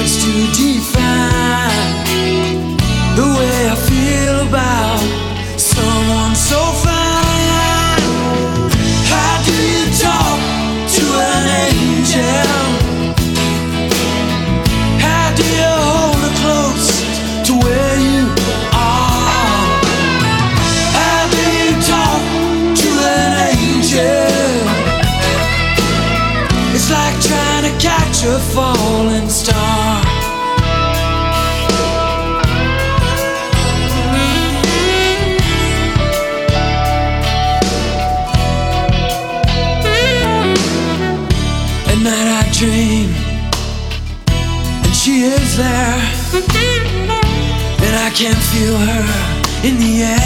words to define the way I feel about someone so fine. How do you talk to an angel? How do you hold her close to where you are? How do you talk to an angel? It's like trying to catch a falling in the air.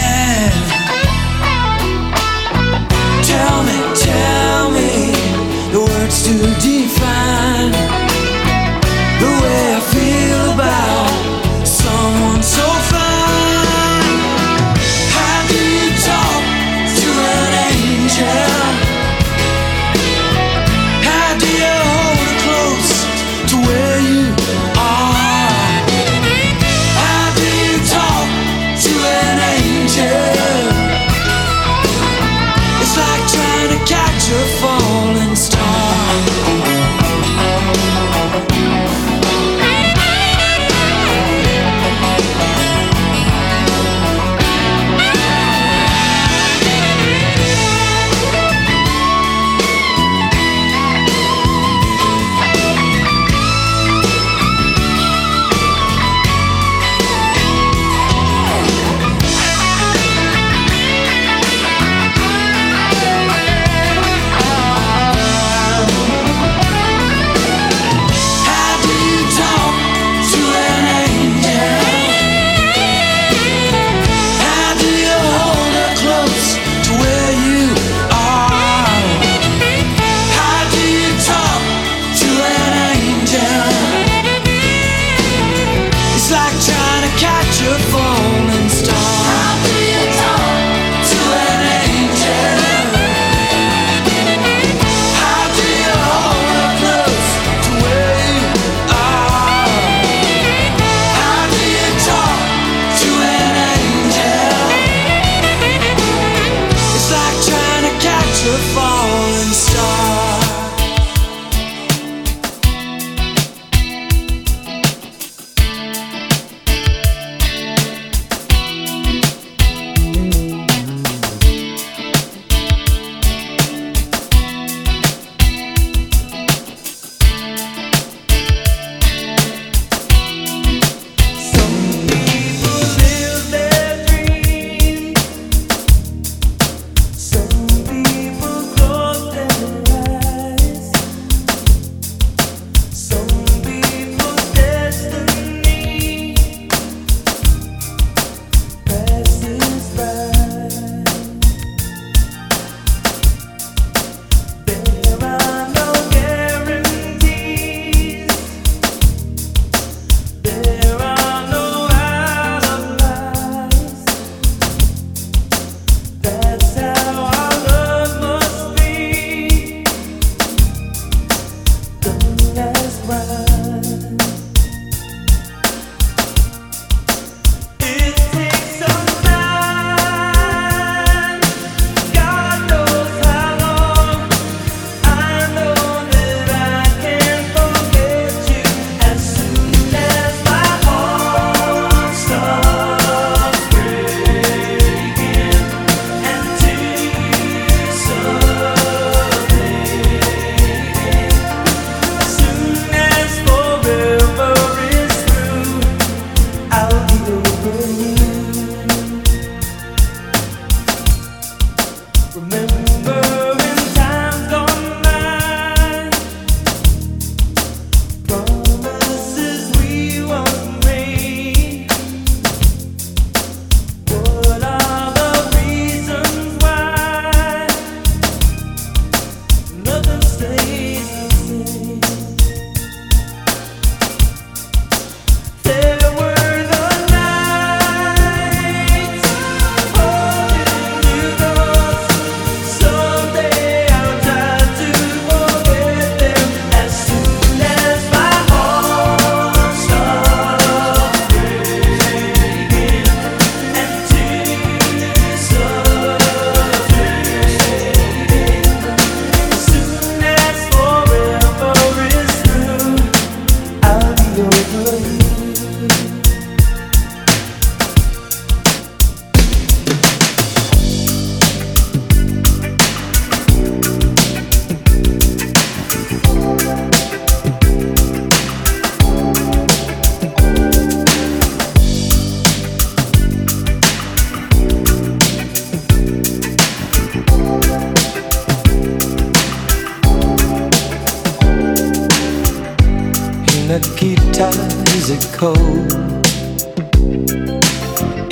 Cold?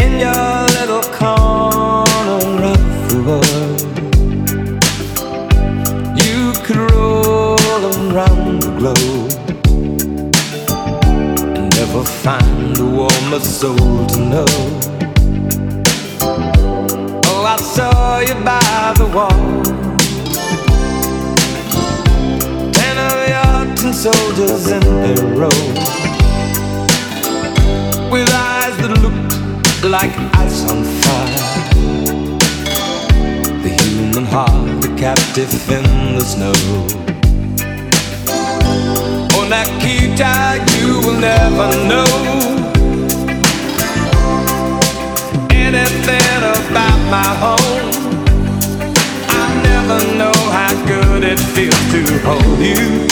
In your little corner of the world, you could roll around the globe and never find a warmer soul to know. Oh, I saw you by the wall. Soldiers in their row with eyes that looked like ice on fire. The human heart, a captive in the snow. On that Nikita, you will never know anything about my home. I never know how good it feels to hold you.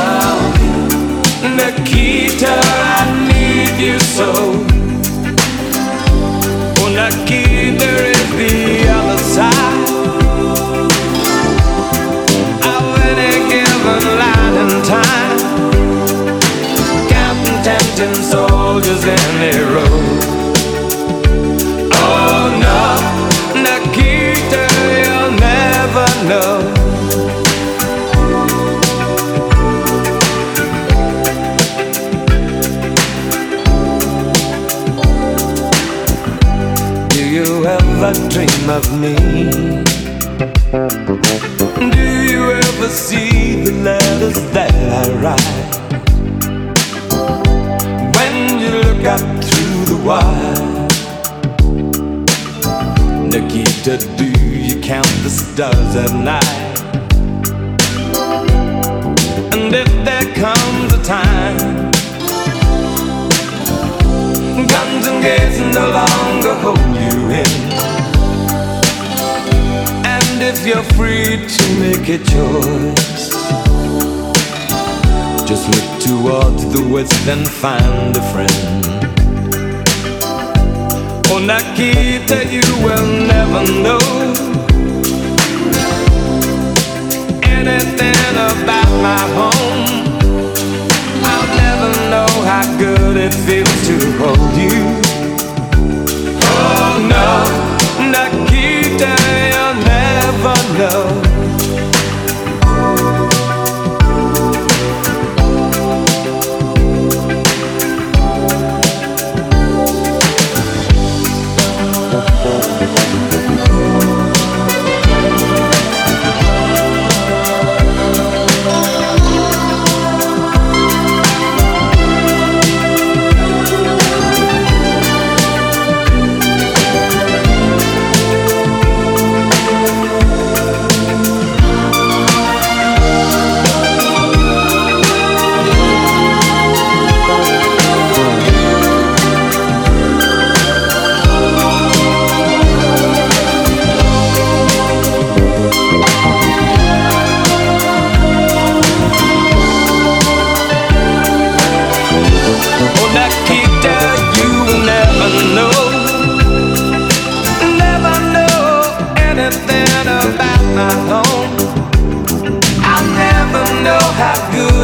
Oh, Nikita, I you so. Oh, Nikita is ever dream of me? Do you ever see the letters that I write? When you look up through the wire, Nikita, do you count the stars at night? And if there comes a time guns and gates no longer hold you in if you're free to make a choice. Just look toward the west and find a friend. Oh, Nikita, you will never know anything about my home. I'll never know how good it feels to hold you. Oh no, never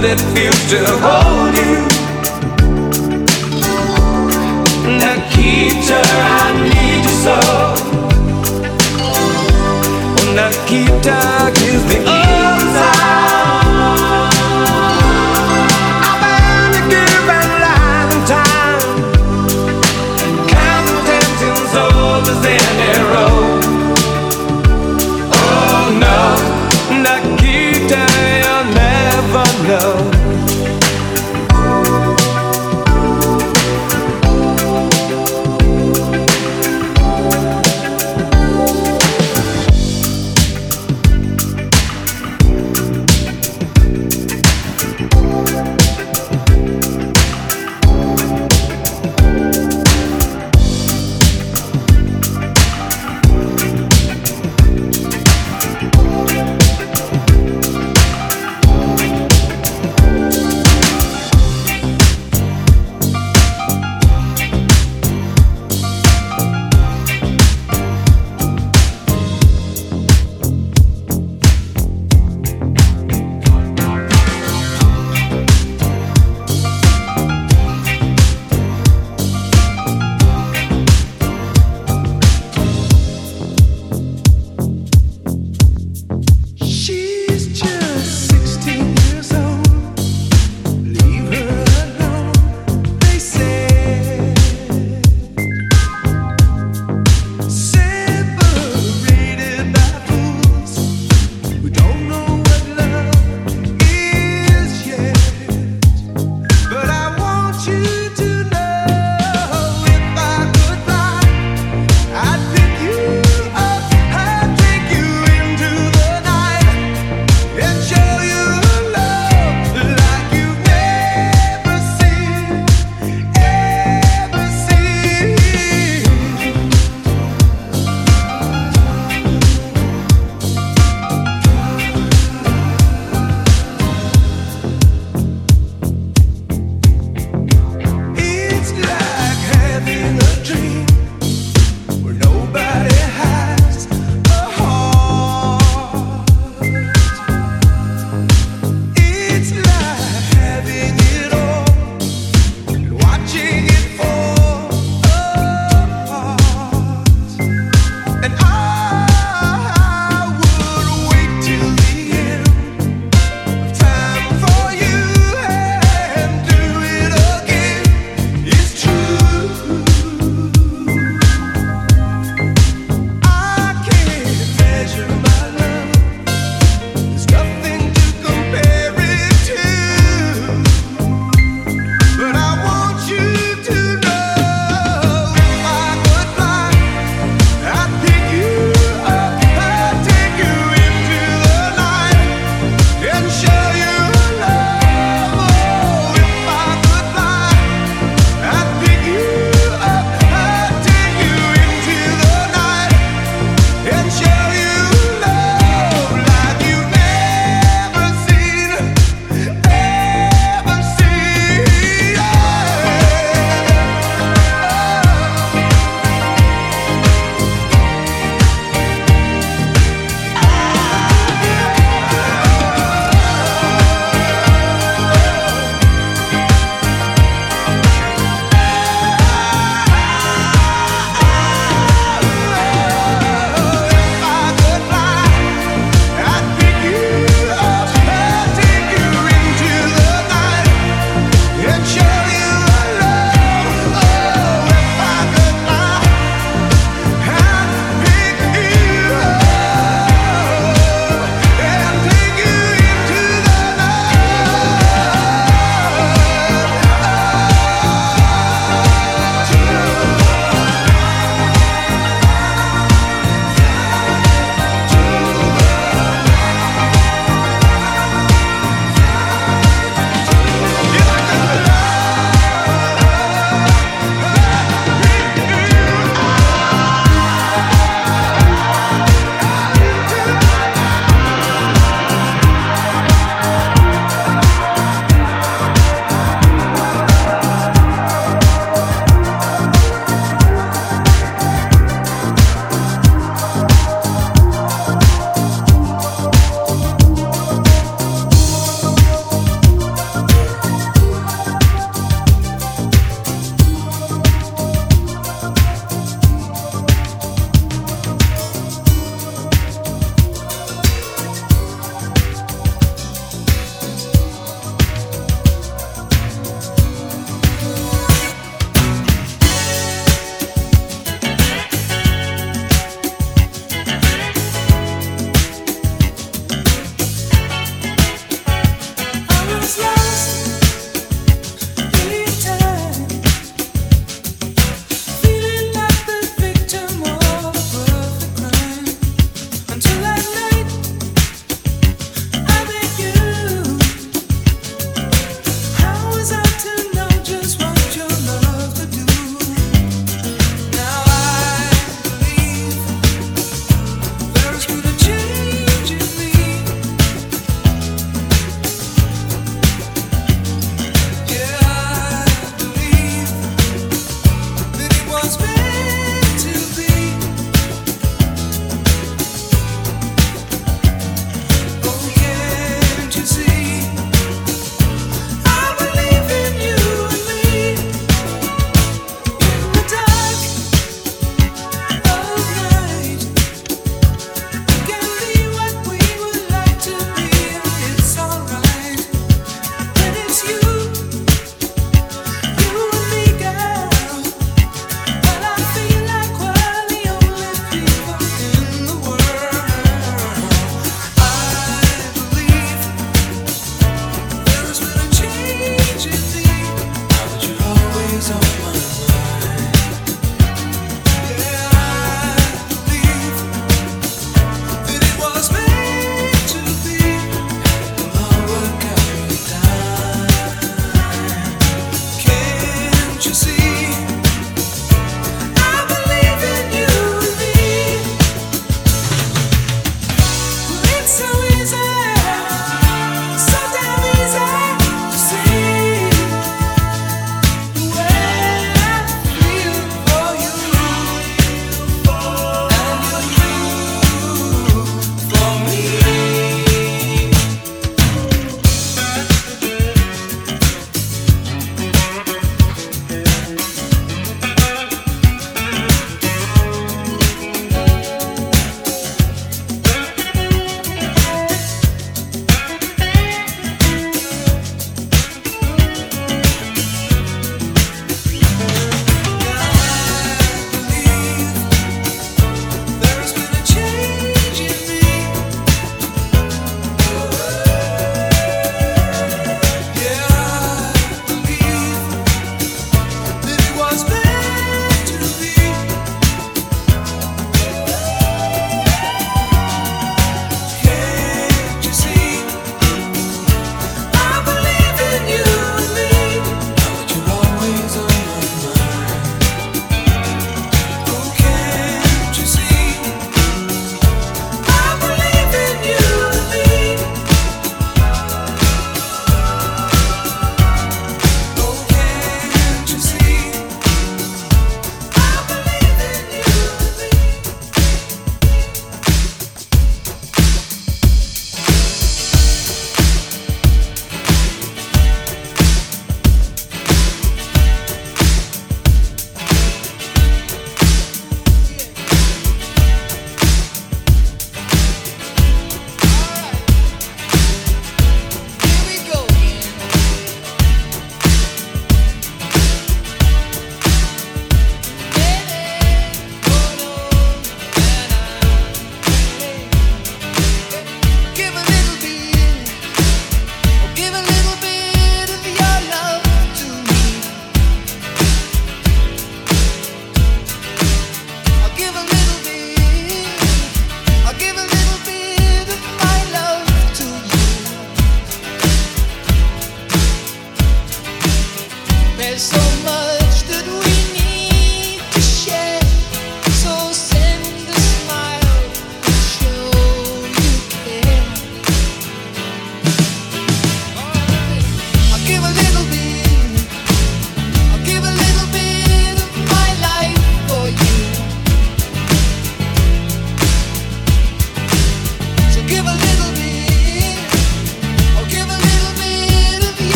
good it feels to hold you. Nikita, I need you so. Nikita, you think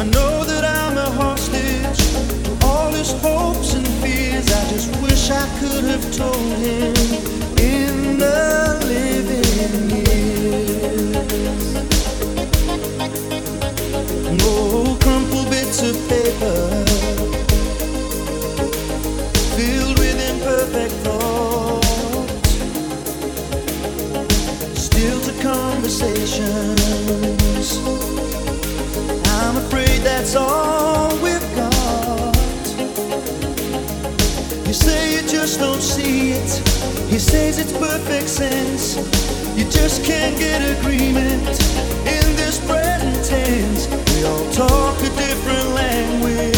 I know that I'm a hostage to all his hopes and fears. I just wish I could have told him in the living years. No crumpled bits of paper. it's all we've got. You say you just don't see it. He says it's perfect sense. You just can't get agreement in this present tense. We all talk a different language.